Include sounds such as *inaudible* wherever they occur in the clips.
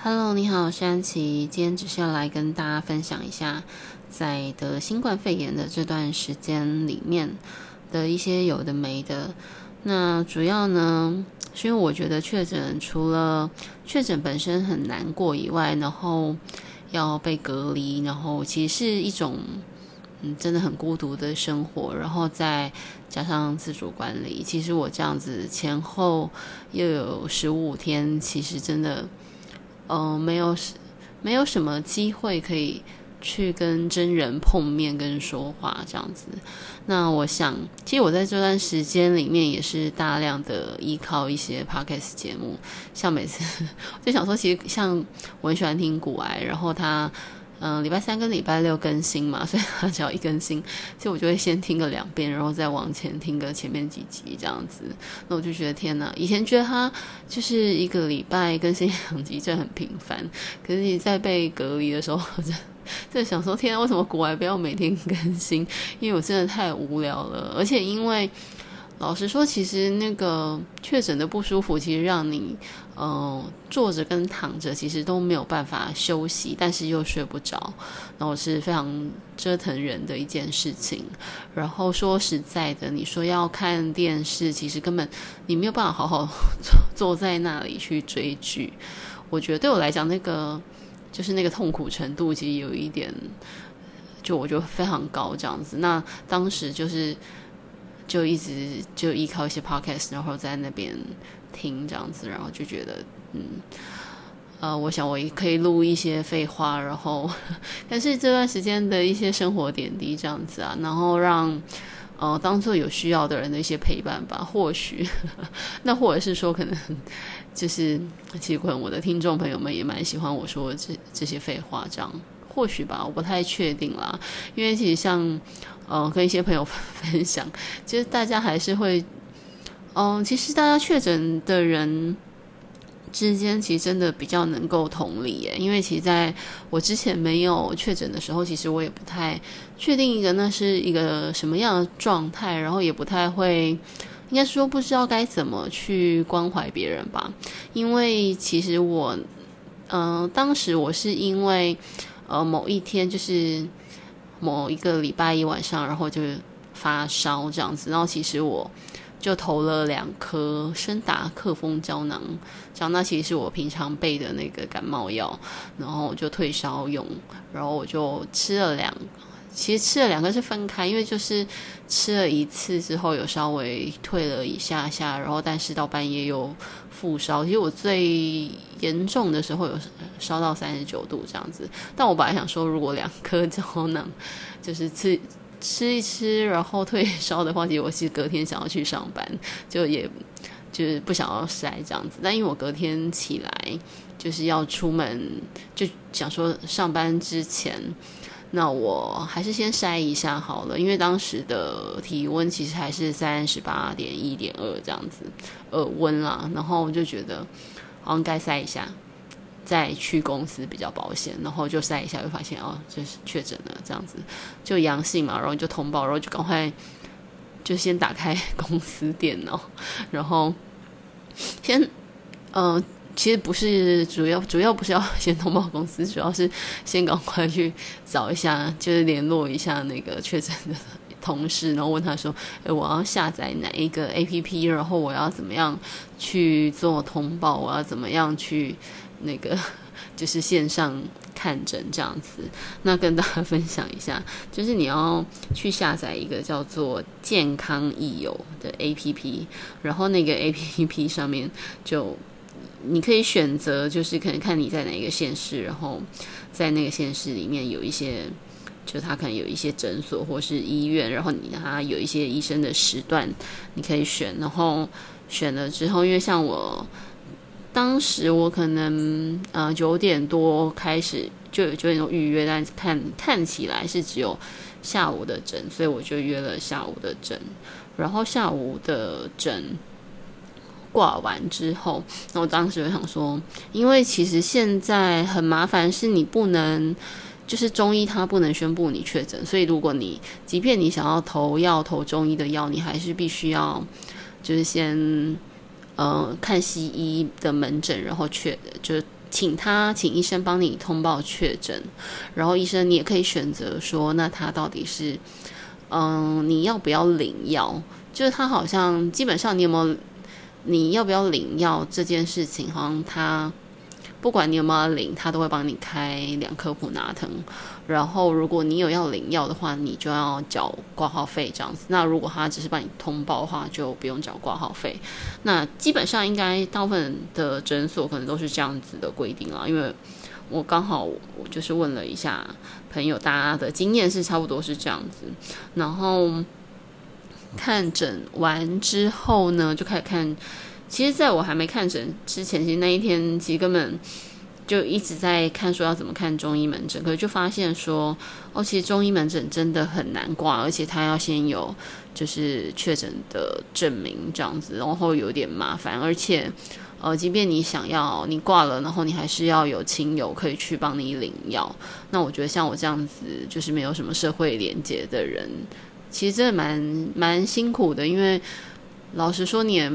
Hello，你好，我是安琪。今天只是要来跟大家分享一下，在得新冠肺炎的这段时间里面的一些有的没的。那主要呢，是因为我觉得确诊除了确诊本身很难过以外，然后要被隔离，然后其实是一种。嗯，真的很孤独的生活，然后再加上自主管理，其实我这样子前后又有十五天，其实真的，嗯、呃，没有没有什么机会可以去跟真人碰面跟说话这样子。那我想，其实我在这段时间里面也是大量的依靠一些 podcast 节目，像每次 *laughs* 就想说，其实像我很喜欢听古癌，然后他。嗯，礼拜三跟礼拜六更新嘛，*laughs* 所以他只要一更新，其实我就会先听个两遍，然后再往前听个前面几集这样子。那我就觉得天哪，以前觉得他就是一个礼拜更新两集，这很频繁。可是你在被隔离的时候，就在 *laughs* 想说，天哪，为什么国外不要每天更新？因为我真的太无聊了，而且因为。老实说，其实那个确诊的不舒服，其实让你，嗯、呃，坐着跟躺着，其实都没有办法休息，但是又睡不着，然后是非常折腾人的一件事情。然后说实在的，你说要看电视，其实根本你没有办法好好 *laughs* 坐坐在那里去追剧。我觉得对我来讲，那个就是那个痛苦程度，其实有一点，就我觉得非常高这样子。那当时就是。就一直就依靠一些 podcast，然后在那边听这样子，然后就觉得，嗯，呃，我想我也可以录一些废话，然后，*laughs* 但是这段时间的一些生活点滴这样子啊，然后让呃当做有需要的人的一些陪伴吧，或许，*laughs* 那或者是说可能就是其实可能我的听众朋友们也蛮喜欢我说这这些废话这样。或许吧，我不太确定啦，因为其实像，嗯、呃，跟一些朋友 *laughs* 分享，其实大家还是会，嗯、其实大家确诊的人之间，其实真的比较能够同理耶，因为其实在我之前没有确诊的时候，其实我也不太确定一个那是一个什么样的状态，然后也不太会，应该说不知道该怎么去关怀别人吧，因为其实我，嗯、当时我是因为。呃，某一天就是某一个礼拜一晚上，然后就发烧这样子，然后其实我就投了两颗生达克风胶囊，这样那其实是我平常备的那个感冒药，然后我就退烧用，然后我就吃了两，其实吃了两个是分开，因为就是吃了一次之后有稍微退了一下下，然后但是到半夜又复烧，其实我最严重的时候有烧到三十九度这样子，但我本来想说，如果两颗胶囊就是吃吃一吃，然后退烧的话，其实我是隔天想要去上班，就也就是不想要晒这样子，但因为我隔天起来就是要出门，就想说上班之前。那我还是先筛一下好了，因为当时的体温其实还是三十八点一点二这样子，耳温啦，然后我就觉得好像该筛一下，再去公司比较保险，然后就筛一下，就发现哦，就是确诊了这样子，就阳性嘛，然后就通报，然后就赶快就先打开公司电脑，然后先嗯。呃其实不是主要，主要不是要先通报公司，*laughs* 主要是先赶快去找一下，就是联络一下那个确诊的同事，然后问他说：“诶，我要下载哪一个 APP？然后我要怎么样去做通报？我要怎么样去那个 *laughs* 就是线上看诊这样子？”那跟大家分享一下，就是你要去下载一个叫做“健康益友”的 APP，然后那个 APP 上面就。你可以选择，就是可能看你在哪一个县市，然后在那个县市里面有一些，就他可能有一些诊所或是医院，然后你他有一些医生的时段，你可以选，然后选了之后，因为像我当时我可能呃九点多开始就有九点多预约，但看看起来是只有下午的诊，所以我就约了下午的诊，然后下午的诊。挂完之后，那我当时就想说，因为其实现在很麻烦，是你不能，就是中医他不能宣布你确诊，所以如果你即便你想要投药投中医的药，你还是必须要就是先呃看西医的门诊，然后确就是请他请医生帮你通报确诊，然后医生你也可以选择说，那他到底是嗯你要不要领药？就是他好像基本上你有没有你要不要领药这件事情，好像他。不管你有没有领，他都会帮你开两颗普拿疼。然后，如果你有要领药的话，你就要缴挂号费这样子。那如果他只是帮你通报的话，就不用缴挂号费。那基本上应该大部分的诊所可能都是这样子的规定啊。因为我刚好我就是问了一下朋友，大家的经验是差不多是这样子。然后看诊完之后呢，就开始看。其实，在我还没看诊之前，其实那一天其实根本就一直在看说要怎么看中医门诊，可是就发现说，哦，其实中医门诊真的很难挂，而且他要先有就是确诊的证明这样子，然后有点麻烦，而且呃，即便你想要你挂了，然后你还是要有亲友可以去帮你领药。那我觉得像我这样子就是没有什么社会连接的人，其实真的蛮蛮辛苦的，因为老实说你也。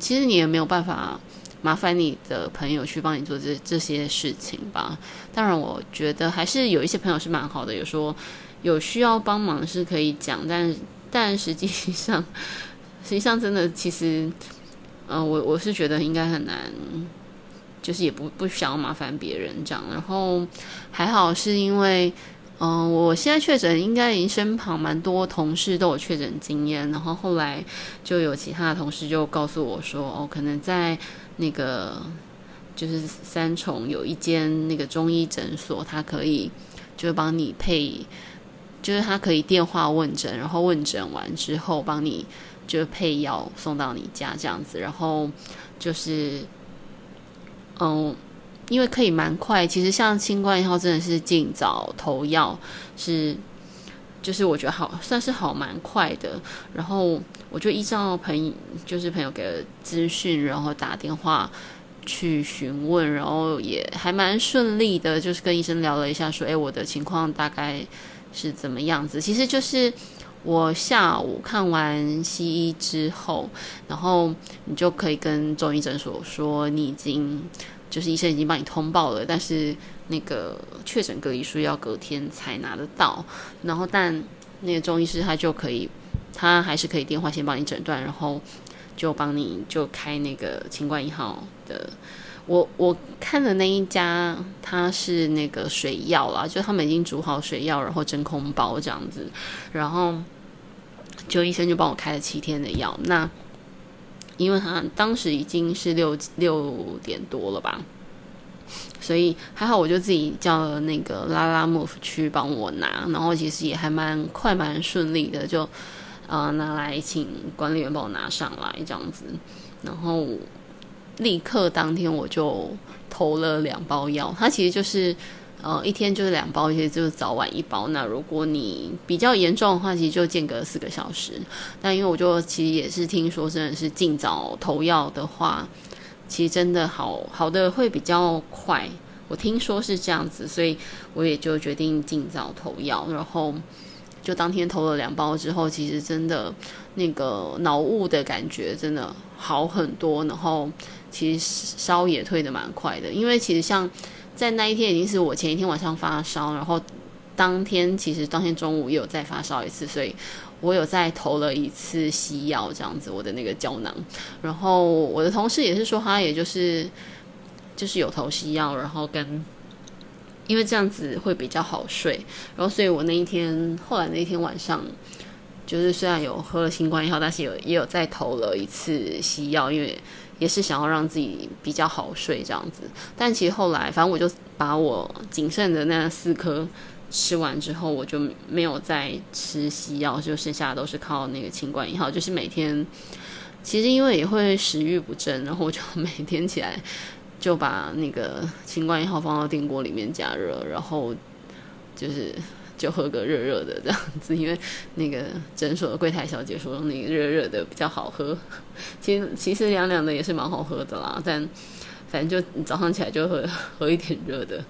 其实你也没有办法麻烦你的朋友去帮你做这这些事情吧。当然，我觉得还是有一些朋友是蛮好的，有说有需要帮忙是可以讲，但但实际上 *laughs* 实际上真的其实，嗯、呃，我我是觉得应该很难，就是也不不想要麻烦别人这样。然后还好是因为。嗯，我现在确诊，应该已经身旁蛮多同事都有确诊经验，然后后来就有其他的同事就告诉我说，哦，可能在那个就是三重有一间那个中医诊所，他可以就是帮你配，就是他可以电话问诊，然后问诊完之后帮你就配药送到你家这样子，然后就是嗯。因为可以蛮快，其实像清冠一号真的是尽早投药，是就是我觉得好算是好蛮快的。然后我就依照朋友就是朋友给的资讯，然后打电话去询问，然后也还蛮顺利的，就是跟医生聊了一下，说哎我的情况大概是怎么样子。其实就是我下午看完西医之后，然后你就可以跟中医诊所说你已经。就是医生已经帮你通报了，但是那个确诊隔离书要隔天才拿得到。然后，但那个中医师他就可以，他还是可以电话先帮你诊断，然后就帮你就开那个清冠一号的。我我看的那一家，他是那个水药啦，就他们已经煮好水药，然后真空包这样子，然后就医生就帮我开了七天的药。那因为他当时已经是六六点多了吧，所以还好，我就自己叫了那个拉拉 move 去帮我拿，然后其实也还蛮快蛮顺利的，就呃拿来请管理员帮我拿上来这样子，然后立刻当天我就投了两包药，它其实就是。呃，一天就是两包，其实就是早晚一包。那如果你比较严重的话，其实就间隔四个小时。但因为我就其实也是听说，真的是尽早投药的话，其实真的好好的会比较快。我听说是这样子，所以我也就决定尽早投药。然后就当天投了两包之后，其实真的那个脑雾的感觉真的好很多。然后其实烧也退得蛮快的，因为其实像。在那一天已经是我前一天晚上发烧，然后当天其实当天中午也有再发烧一次，所以我有再投了一次西药这样子，我的那个胶囊。然后我的同事也是说，他也就是就是有投西药，然后跟因为这样子会比较好睡，然后所以我那一天后来那一天晚上就是虽然有喝了新冠药，但是有也有再投了一次西药，因为。也是想要让自己比较好睡这样子，但其实后来，反正我就把我仅剩的那四颗吃完之后，我就没有再吃西药，就剩下都是靠那个清冠一号，就是每天，其实因为也会食欲不振，然后我就每天起来就把那个清冠一号放到电锅里面加热，然后就是。就喝个热热的这样子，因为那个诊所的柜台小姐说那个热热的比较好喝。其实其实凉凉的也是蛮好喝的啦，但 *laughs* 反正就早上起来就喝喝一点热的，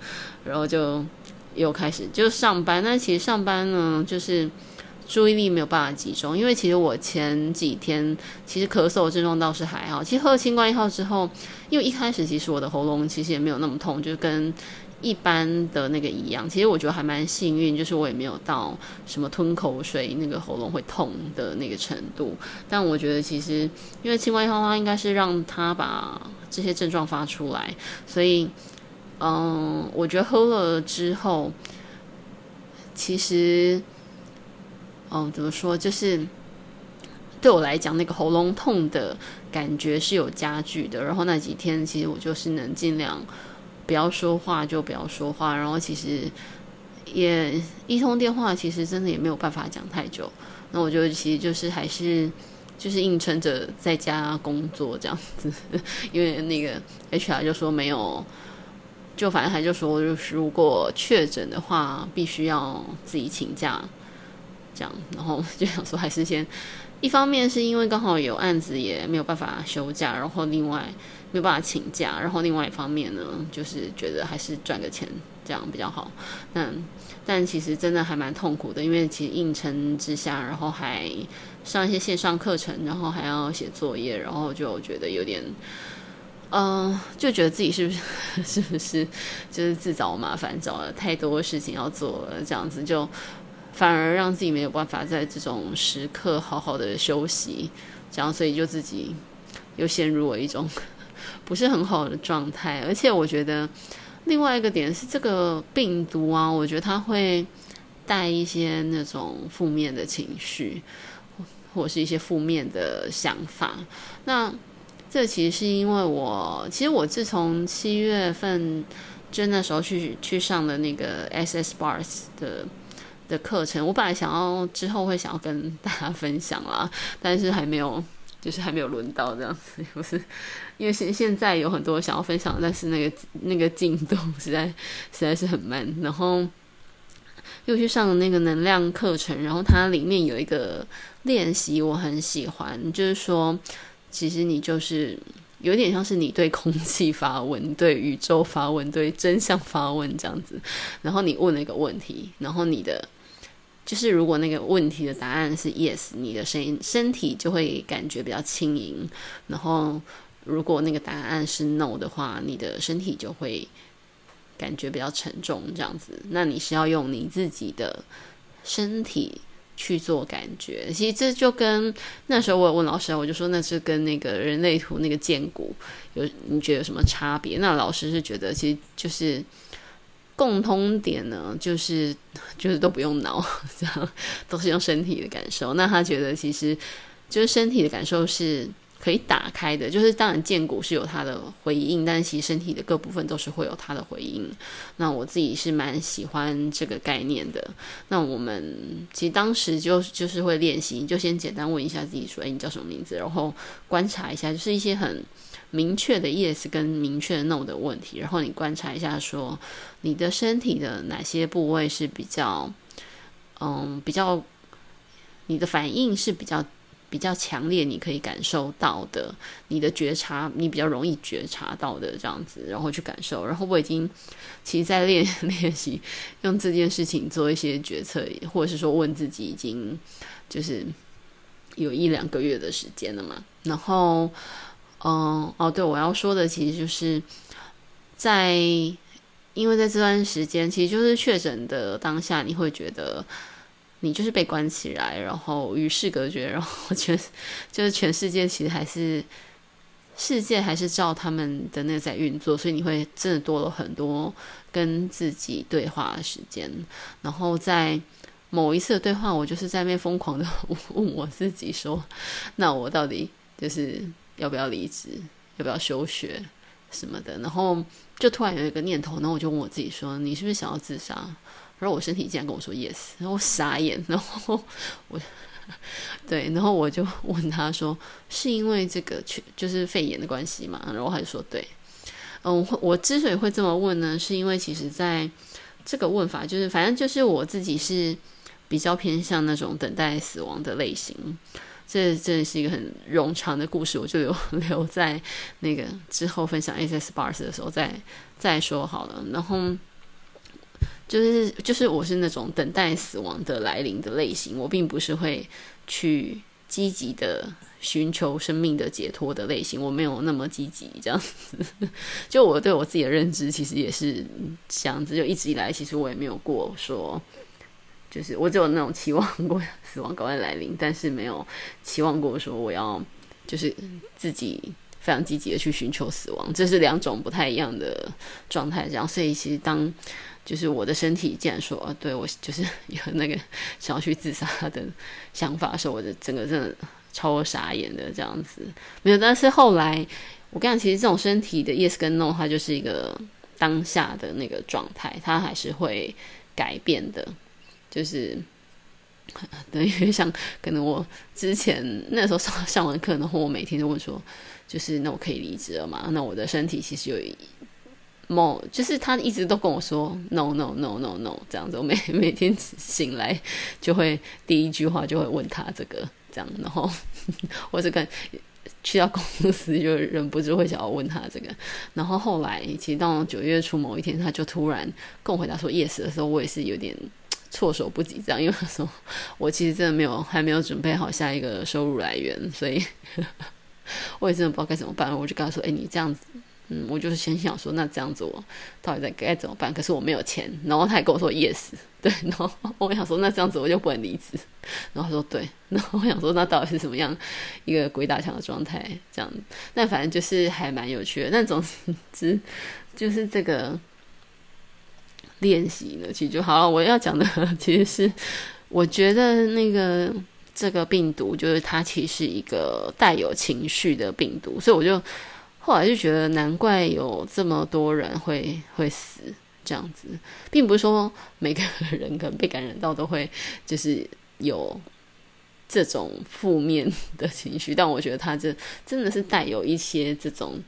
然后就又开始就上班。那其实上班呢，就是注意力没有办法集中。因为其实我前几天其实咳嗽症状倒是还好，其实喝了清冠一号之后，因为一开始其实我的喉咙其实也没有那么痛，就跟。一般的那个一样，其实我觉得还蛮幸运，就是我也没有到什么吞口水那个喉咙会痛的那个程度。但我觉得其实因为清冠一号它应该是让它把这些症状发出来，所以嗯，我觉得喝了之后，其实嗯怎么说，就是对我来讲那个喉咙痛的感觉是有加剧的。然后那几天其实我就是能尽量。不要说话就不要说话，然后其实也一通电话，其实真的也没有办法讲太久。那我觉得其实就是还是就是硬撑着在家工作这样子，因为那个 HR 就说没有，就反正他就说就是如果确诊的话，必须要自己请假这样。然后就想说还是先，一方面是因为刚好有案子也没有办法休假，然后另外。没有办法请假，然后另外一方面呢，就是觉得还是赚个钱这样比较好。那但其实真的还蛮痛苦的，因为其实硬撑之下，然后还上一些线上课程，然后还要写作业，然后就觉得有点，嗯、*laughs* 就觉得自己是不是是不是就是自找麻烦，找了太多事情要做了，这样子就反而让自己没有办法在这种时刻好好的休息，这样所以就自己又陷入了一种。不是很好的状态，而且我觉得另外一个点是这个病毒啊，我觉得它会带一些那种负面的情绪，或是一些负面的想法。那这其实是因为我，其实我自从七月份就那时候去去上的那个 SS bars 的的课程，我本来想要之后会想要跟大家分享啦，但是还没有。就是还没有轮到这样子，*laughs* 不是因为现现在有很多想要分享，但是那个那个进度 *laughs* 实在实在是很慢。然后又去上了那个能量课程，然后它里面有一个练习我很喜欢，就是说，其实你就是有点像是你对空气发问、对宇宙发问、对真相发问这样子。然后你问了一个问题，然后你的。就是如果那个问题的答案是 yes，你的声音身体就会感觉比较轻盈；然后如果那个答案是 no 的话，你的身体就会感觉比较沉重。这样子，那你是要用你自己的身体去做感觉。其实这就跟那时候我有问老师，我就说那是跟那个人类图那个剑骨有你觉得有什么差别？那老师是觉得其实就是。共通点呢，就是就是都不用脑，*laughs* 这样都是用身体的感受。那他觉得其实就是身体的感受是可以打开的，就是当然荐骨是有它的回应，但其实身体的各部分都是会有它的回应。那我自己是蛮喜欢这个概念的。那我们其实当时就就是会练习，就先简单问一下自己说：“哎，你叫什么名字？”然后观察一下，就是一些很。明确的 yes 跟明确的 no 的问题，然后你观察一下，说你的身体的哪些部位是比较，嗯，比较你的反应是比较比较强烈，你可以感受到的，你的觉察你比较容易觉察到的这样子，然后去感受。然后我已经其实在练练习用这件事情做一些决策，或者是说问自己，已经就是有一两个月的时间了嘛，然后。嗯，哦，对，我要说的其实就是在，因为在这段时间，其实就是确诊的当下，你会觉得你就是被关起来，然后与世隔绝，然后全 *laughs* 就是全世界其实还是世界还是照他们的那个在运作，所以你会真的多了很多跟自己对话的时间。然后在某一次的对话，我就是在那疯狂的 *laughs* 问我自己说：“那我到底就是？”要不要离职？要不要休学什么的？然后就突然有一个念头，然后我就问我自己说：“你是不是想要自杀？”然后我身体竟然跟我说 “yes”，然后我傻眼，*laughs* 然后我对，然后我就问他说：“是因为这个就是肺炎的关系吗？”然后他就说：“对。”嗯，我之所以会这么问呢，是因为其实在这个问法，就是反正就是我自己是比较偏向那种等待死亡的类型。这真的是一个很冗长的故事，我就留 *laughs* 留在那个之后分享 S S Bars 的时候再再说好了。然后，就是就是我是那种等待死亡的来临的类型，我并不是会去积极的寻求生命的解脱的类型，我没有那么积极这样子。*laughs* 就我对我自己的认知，其实也是这样子。就一直以来，其实我也没有过说，就是我只有那种期望过死亡赶快来临，但是没有期望过说我要就是自己非常积极的去寻求死亡，这是两种不太一样的状态。这样，所以其实当就是我的身体竟然说，啊、对我就是有那个想要去自杀的想法的时候，我的整个真的超傻眼的这样子。没有，但是后来我跟你讲，其实这种身体的 yes 跟 no，它就是一个当下的那个状态，它还是会改变的。就是 *laughs* 等于像可能我之前那时候上上完课，然后我每天都问说，就是那我可以离职了吗？那我的身体其实有。某就是他一直都跟我说 no no no no no 这样子，我每每天醒来就会第一句话就会问他这个这样，然后 *laughs* 我这个去到公司就忍不住会想要问他这个，然后后来其实到九月初某一天，他就突然跟我回答说 yes 的时候，我也是有点措手不及这样，因为他说我其实真的没有还没有准备好下一个收入来源，所以 *laughs* 我也真的不知道该怎么办，我就跟他说，哎，你这样子。嗯，我就是先想说，那这样子我到底在该怎么办？可是我没有钱，然后他还跟我说 yes，对，然后我想说，那这样子我就不能离职。然后他说对，然后我想说，那到底是什么样一个鬼打墙的状态？这样，但反正就是还蛮有趣的。但总之，就是这个练习呢，其实就好了。我要讲的 *laughs* 其实是，我觉得那个这个病毒，就是它其实一个带有情绪的病毒，所以我就。后来就觉得难怪有这么多人会会死这样子，并不是说每个人可能被感染到都会就是有这种负面的情绪，但我觉得它这真的是带有一些这种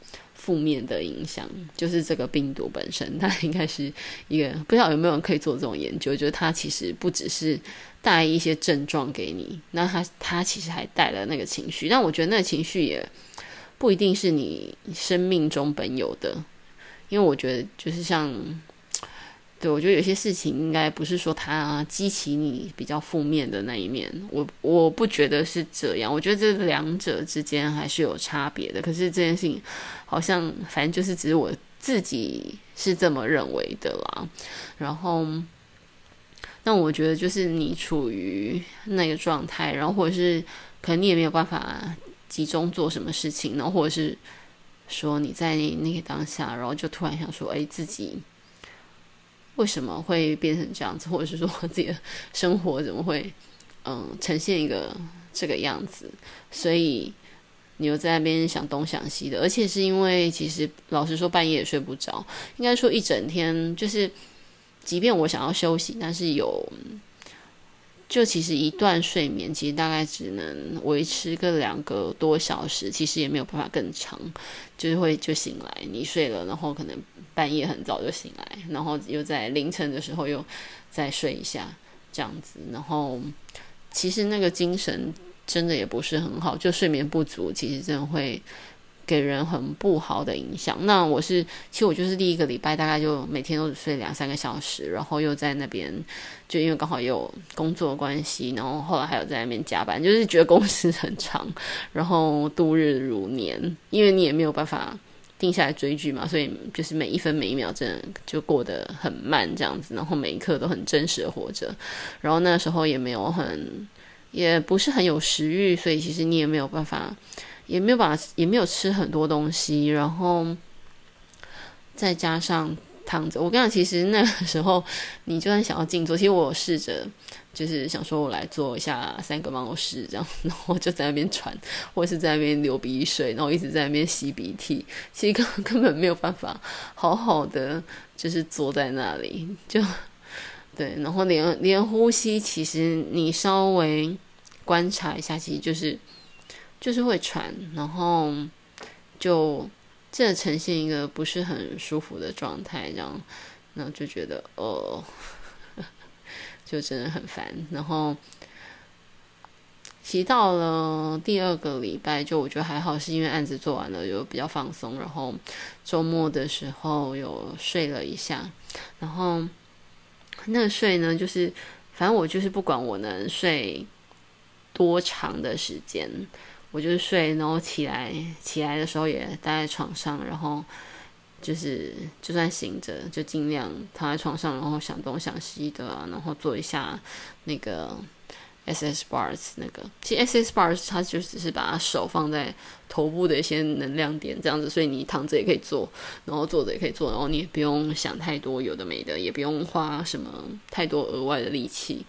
负面的影响。就是这个病毒本身，它应该是一个不知道有没有人可以做这种研究，就是它其实不只是带一些症状给你，那它它其实还带了那个情绪，但我觉得那个情绪也。不一定是你生命中本有的，因为我觉得就是像，对，我觉得有些事情应该不是说它激起你比较负面的那一面，我我不觉得是这样，我觉得这两者之间还是有差别的。可是这件事情好像反正就是只是我自己是这么认为的啦。然后，那我觉得就是你处于那个状态，然后或者是可能你也没有办法。集中做什么事情然后？或者是说你在那个当下，然后就突然想说：“哎，自己为什么会变成这样子？*laughs* 或者是说我自己的生活怎么会嗯呈现一个这个样子？”所以你又在那边想东想西的，而且是因为其实老实说半夜也睡不着，应该说一整天就是，即便我想要休息，但是有。就其实一段睡眠，其实大概只能维持个两个多小时，其实也没有办法更长，就是会就醒来，你睡了，然后可能半夜很早就醒来，然后又在凌晨的时候又再睡一下，这样子，然后其实那个精神真的也不是很好，就睡眠不足，其实真的会。给人很不好的影响。那我是，其实我就是第一个礼拜，大概就每天都只睡两三个小时，然后又在那边，就因为刚好也有工作关系，然后后来还有在那边加班，就是觉得工时很长，然后度日如年。因为你也没有办法定下来追剧嘛，所以就是每一分每一秒真的就过得很慢这样子，然后每一刻都很真实的活着。然后那时候也没有很，也不是很有食欲，所以其实你也没有办法。也没有把，也没有吃很多东西，然后再加上躺着。我跟你讲，其实那个时候你就算想要静坐，其实我试着就是想说，我来做一下三个猫式这样，然后就在那边喘，或是在那边流鼻水，然后一直在那边吸鼻涕。其实根根本没有办法好好的就是坐在那里，就对，然后连连呼吸，其实你稍微观察一下，其实就是。就是会喘，然后就这呈现一个不是很舒服的状态，这样，然后就觉得哦，*laughs* 就真的很烦。然后，其实到了第二个礼拜，就我觉得还好，是因为案子做完了，就比较放松。然后周末的时候有睡了一下，然后那个睡呢，就是反正我就是不管我能睡多长的时间，我就是睡，然后起来起来的时候也待在床上，然后就是就算醒着，就尽量躺在床上，然后想东想西的，然后做一下那个。SS bars 那个，其实 SS bars 它就只是把手放在头部的一些能量点这样子，所以你躺着也可以做，然后坐着也可以做，然后你也不用想太多有的没的，也不用花什么太多额外的力气，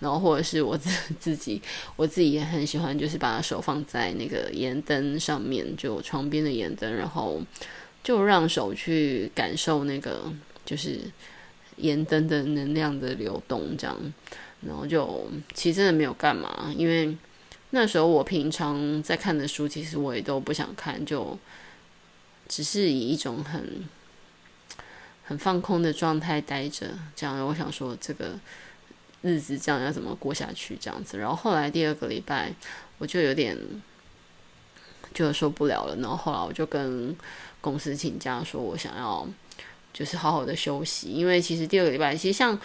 然后或者是我自自己，我自己也很喜欢，就是把手放在那个盐灯上面，就床边的盐灯，然后就让手去感受那个就是盐灯的能量的流动，这样。然后就其实真的没有干嘛，因为那时候我平常在看的书，其实我也都不想看，就只是以一种很很放空的状态待着。这样，我想说这个日子这样要怎么过下去？这样子。然后后来第二个礼拜，我就有点就受不了了。然后后来我就跟公司请假，说我想要就是好好的休息，因为其实第二个礼拜，其实像。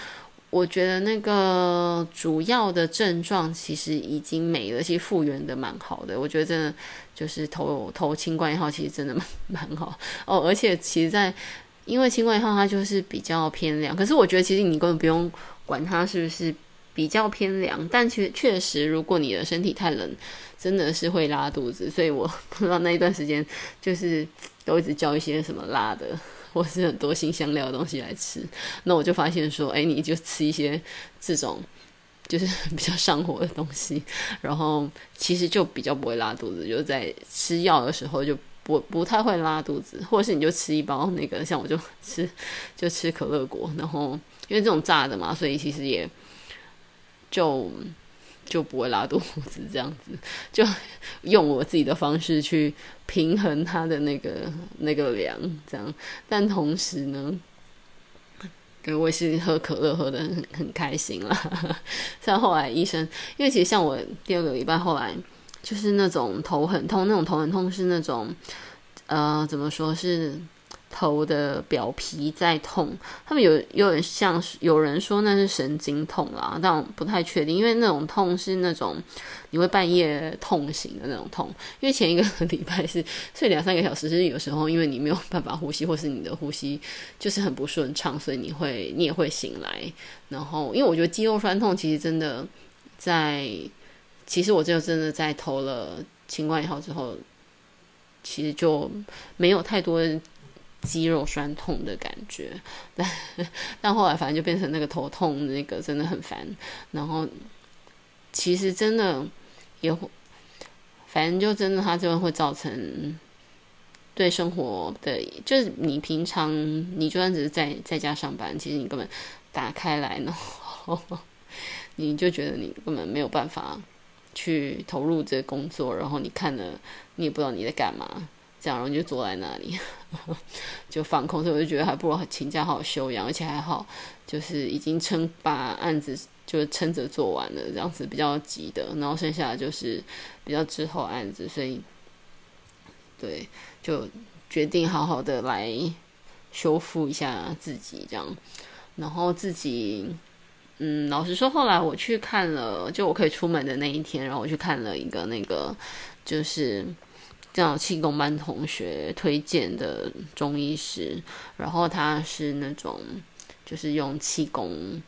我觉得那个主要的症状其实已经没了，其实复原的蛮好的。我觉得真的就是投投清冠一号，其实真的蛮 *laughs* 蛮好哦。而且其实在，因为清冠一号它就是比较偏凉，可是我觉得其实你根本不用管它是不是比较偏凉，但其实确实如果你的身体太冷，真的是会拉肚子。所以我 *laughs* 不知道那一段时间就是都一直叫一些什么拉的。或是很多新香料的东西来吃，那我就发现说，哎，你就吃一些这种就是 *laughs* 比较上火的东西，然后其实就比较不会拉肚子，就在吃药的时候就不不太会拉肚子，或者是你就吃一包那个，像我就吃就吃可乐果，然后因为这种炸的嘛，所以其实也就。就不会拉肚子，这样子就用我自己的方式去平衡它的那个那个量，这样。但同时呢，我也是喝可乐喝的很很开心啦。*laughs* 像后来医生，因为其实像我第二个礼拜后来就是那种头很痛，那种头很痛是那种呃，怎么说是？头的表皮在痛，他们有有点像是有人说那是神经痛啦，但我不太确定，因为那种痛是那种你会半夜痛醒的那种痛。因为前一个礼拜是睡两三个小时，是有时候因为你没有办法呼吸，或是你的呼吸就是很不顺畅，所以你会你也会醒来。然后，因为我觉得肌肉酸痛其实真的在，其实我就真的在投了清冠以后之后，其实就没有太多。肌肉酸痛的感觉，但 *laughs* 但后来反正就变成那个头痛，那个真的很烦。然后其实真的也会，反正就真的它就会造成对生活的，就是你平常你就算只是在在家上班，其实你根本打开来呢，你就觉得你根本没有办法去投入这个工作，然后你看了你也不知道你在干嘛。这样，然后就坐在那里，*laughs* 就放空。所以我就觉得还不如请假好好休养，而且还好，就是已经撑把案子就撑着做完了，这样子比较急的。然后剩下就是比较之后案子，所以对，就决定好好的来修复一下自己，这样。然后自己，嗯，老实说，后来我去看了，就我可以出门的那一天，然后我去看了一个那个，就是。叫气功班同学推荐的中医师，然后他是那种就是用气功，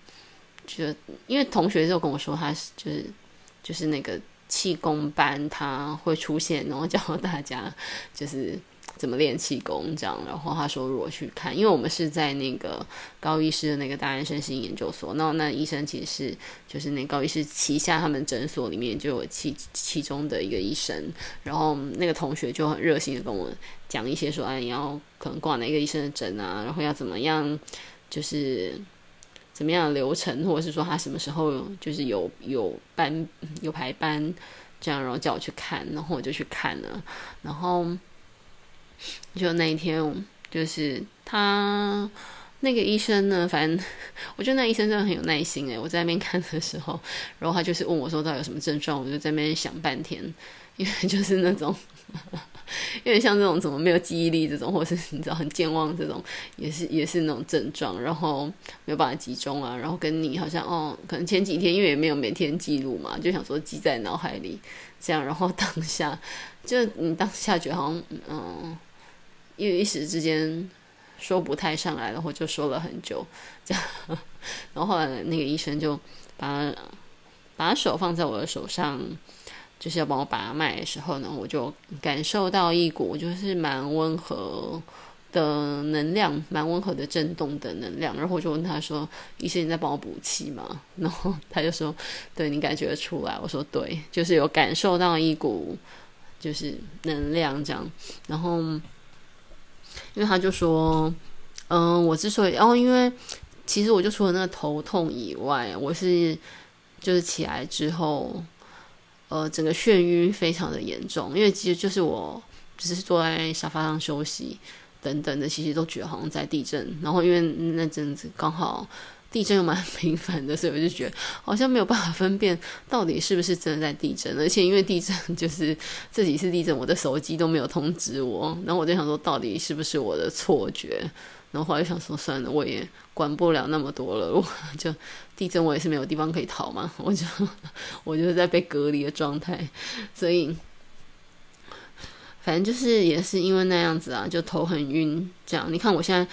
就因为同学就跟我说他是就是就是那个气功班他会出现，然后教大家就是。怎么练气功这样？然后他说如果去看，因为我们是在那个高医师的那个大安身心研究所，那那医生其实是就是那高医师旗下他们诊所里面就有其其中的一个医生，然后那个同学就很热心的跟我讲一些说，哎，你要可能挂哪个医生的诊啊，然后要怎么样，就是怎么样流程，或者是说他什么时候就是有有班有排班这样，然后叫我去看，然后我就去看了，然后。就那一天，就是他那个医生呢，反正我觉得那医生真的很有耐心诶，我在那边看的时候，然后他就是问我说到底有什么症状，我就在那边想半天，因为就是那种 *laughs* 因为像这种怎么没有记忆力这种，或是你知道很健忘这种，也是也是那种症状，然后没有办法集中啊，然后跟你好像哦，可能前几天因为也没有每天记录嘛，就想说记在脑海里这样，然后当下就你当下觉得好像嗯，因为一时之间说不太上来，然后就说了很久这样，*laughs* 然后后来那个医生就把把手放在我的手上。就是要帮我把脉的时候呢，我就感受到一股就是蛮温和的能量，蛮温和的震动的能量。然后我就问他说：“医生，你在帮我补气吗？”然后他就说：“对，你感觉出来。”我说：“对，就是有感受到一股就是能量这样。”然后因为他就说：“嗯、我之所以……然后因为其实我就除了那个头痛以外，我是就是起来之后。”呃，整个眩晕非常的严重，因为其实就是我只是坐在沙发上休息等等的，其实都觉得好像在地震。然后因为那阵子刚好地震又蛮 *laughs* 频繁的，所以我就觉得好像没有办法分辨到底是不是真的在地震。而且因为地震 *laughs* 就是这几次地震，我的手机都没有通知我，然后我就想说到底是不是我的错觉。然后后来想说算了，我也管不了那么多了。我 *laughs* 就地震，我也是没有地方可以逃嘛。我就我就是在被隔离的状态，所以反正就是也是因为那样子啊，就头很晕。这样你看我现在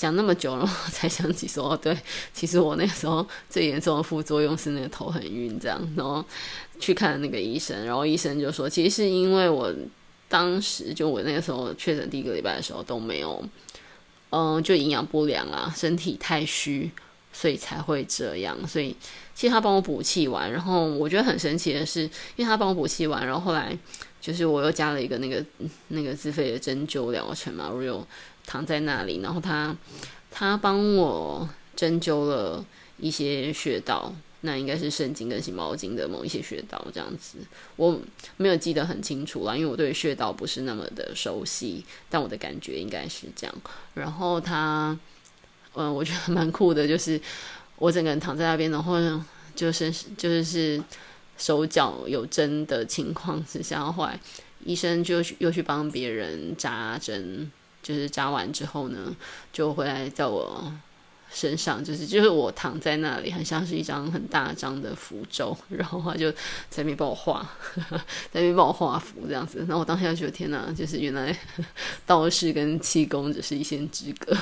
讲那么久了，才想起说哦，对，其实我那时候最严重的副作用是那个头很晕。这样，然后去看那个医生，然后医生就说，其实是因为我当时就我那个时候确诊第一个礼拜的时候都没有。嗯，就营养不良啊，身体太虚，所以才会这样。所以其实他帮我补气完，然后我觉得很神奇的是，因为他帮我补气完，然后后来就是我又加了一个那个那个自费的针灸疗程嘛，我又躺在那里，然后他他帮我针灸了一些穴道。那应该是肾经跟心包经的某一些穴道这样子，我没有记得很清楚啦，因为我对穴道不是那么的熟悉，但我的感觉应该是这样。然后他，嗯，我觉得蛮酷的，就是我整个人躺在那边，然后就是就是手脚有针的情况之下，后来医生就又去帮别人扎针，就是扎完之后呢，就回来在我。身上就是就是我躺在那里，很像是一张很大张的符咒，然后他就在那边帮我画，*laughs* 在那边帮我画符这样子。然后我当时就觉得天哪，就是原来 *laughs* 道士跟气功只是一线之隔。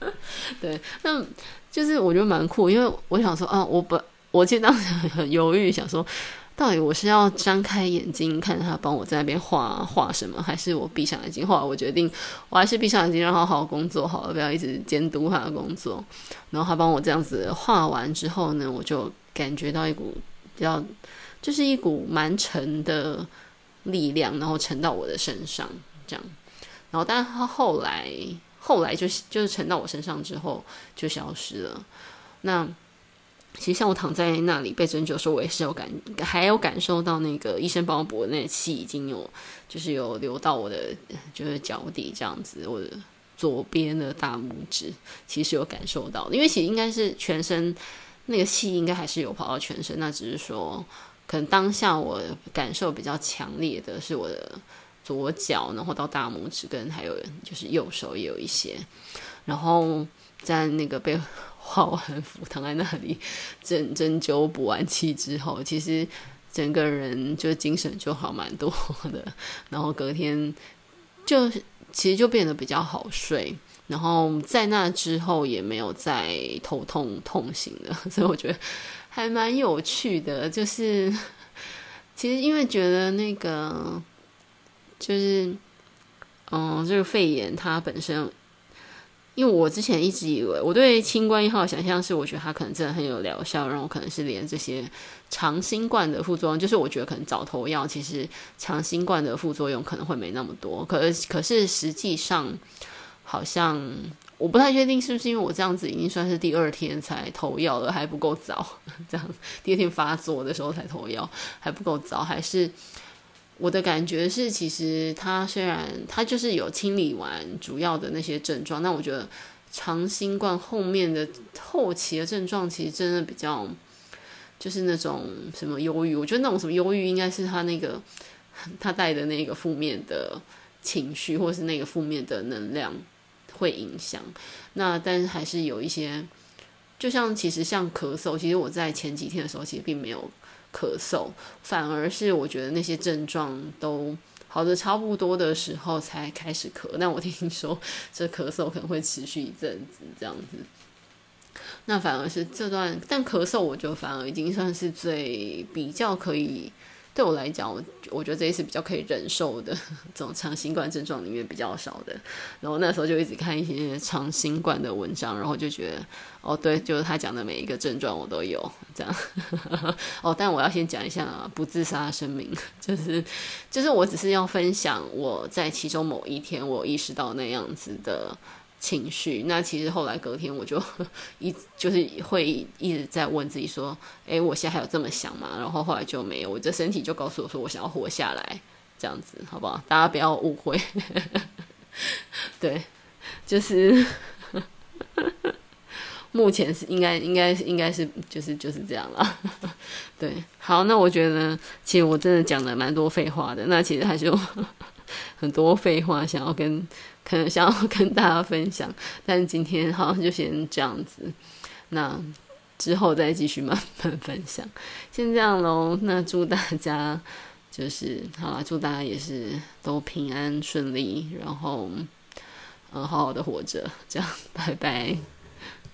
*laughs* 对，那就是我觉得蛮酷，因为我想说啊，我本我其实当时很犹豫，想说。到底我是要张开眼睛看他帮我在那边画画什么，还是我闭上眼睛画？我决定我还是闭上眼睛，让他好好工作好了，不要一直监督他的工作。然后他帮我这样子画完之后呢，我就感觉到一股比较，就是一股蛮沉的力量，然后沉到我的身上，这样。然后，但他后来后来就就是沉到我身上之后就消失了。那。其实像我躺在那里被针灸的时候，我也是有感，还有感受到那个医生帮我补那个气已经有，就是有流到我的就是脚底这样子，我的左边的大拇指其实有感受到，因为其实应该是全身那个气应该还是有跑到全身，那只是说可能当下我感受比较强烈的是我的左脚，然后到大拇指跟还有就是右手也有一些，然后在那个被。画完符，躺在那里针针灸补完气之后，其实整个人就精神就好蛮多的。然后隔天就其实就变得比较好睡。然后在那之后也没有再头痛痛醒了，所以我觉得还蛮有趣的。就是其实因为觉得那个就是嗯，这个肺炎它本身。因为我之前一直以为我对清冠一号的想象是，我觉得它可能真的很有疗效，然后可能是连这些长新冠的副作用，就是我觉得可能早头药其实长新冠的副作用可能会没那么多，可是可是实际上好像我不太确定是不是因为我这样子已经算是第二天才投药了，还不够早，这样 *laughs* 第二天发作的时候才投药还不够早，还是？我的感觉是，其实他虽然他就是有清理完主要的那些症状，但我觉得长新冠后面的后期的症状其实真的比较，就是那种什么忧郁。我觉得那种什么忧郁，应该是他那个他带的那个负面的情绪，或是那个负面的能量会影响。那但是还是有一些，就像其实像咳嗽，其实我在前几天的时候其实并没有咳嗽，反而是我觉得那些症状都好的差不多的时候才开始咳。那我听说这咳嗽可能会持续一阵子这样子。那反而是这段，但咳嗽我就反而已经算是最比较可以对我来讲，我我觉得这一次比较可以忍受的这种长新冠症状里面比较少的。然后那时候就一直看一些长新冠的文章，然后就觉得哦，对，就是他讲的每一个症状我都有这样。*laughs* 哦，但我要先讲一下不自杀声明，就是就是我只是要分享我在其中某一天我意识到那样子的。情绪，那其实后来隔天我就 *laughs* 一就是会一直在问自己说，诶，我现在还有这么想吗？然后后来就没有，我这身体就告诉我说，我想要活下来，这样子，好不好？大家不要误会，*laughs* 对，就是 *laughs* 目前是应该应该应该是就是就是这样了，对，好，那我觉得其实我真的讲了蛮多废话的，那其实还是有很多废话想要跟。可能想要跟大家分享，但今天好像就先这样子，那之后再继续慢慢分享。先这样喽，那祝大家就是好啦，祝大家也是都平安顺利，然后嗯好好的活着，这样，拜拜。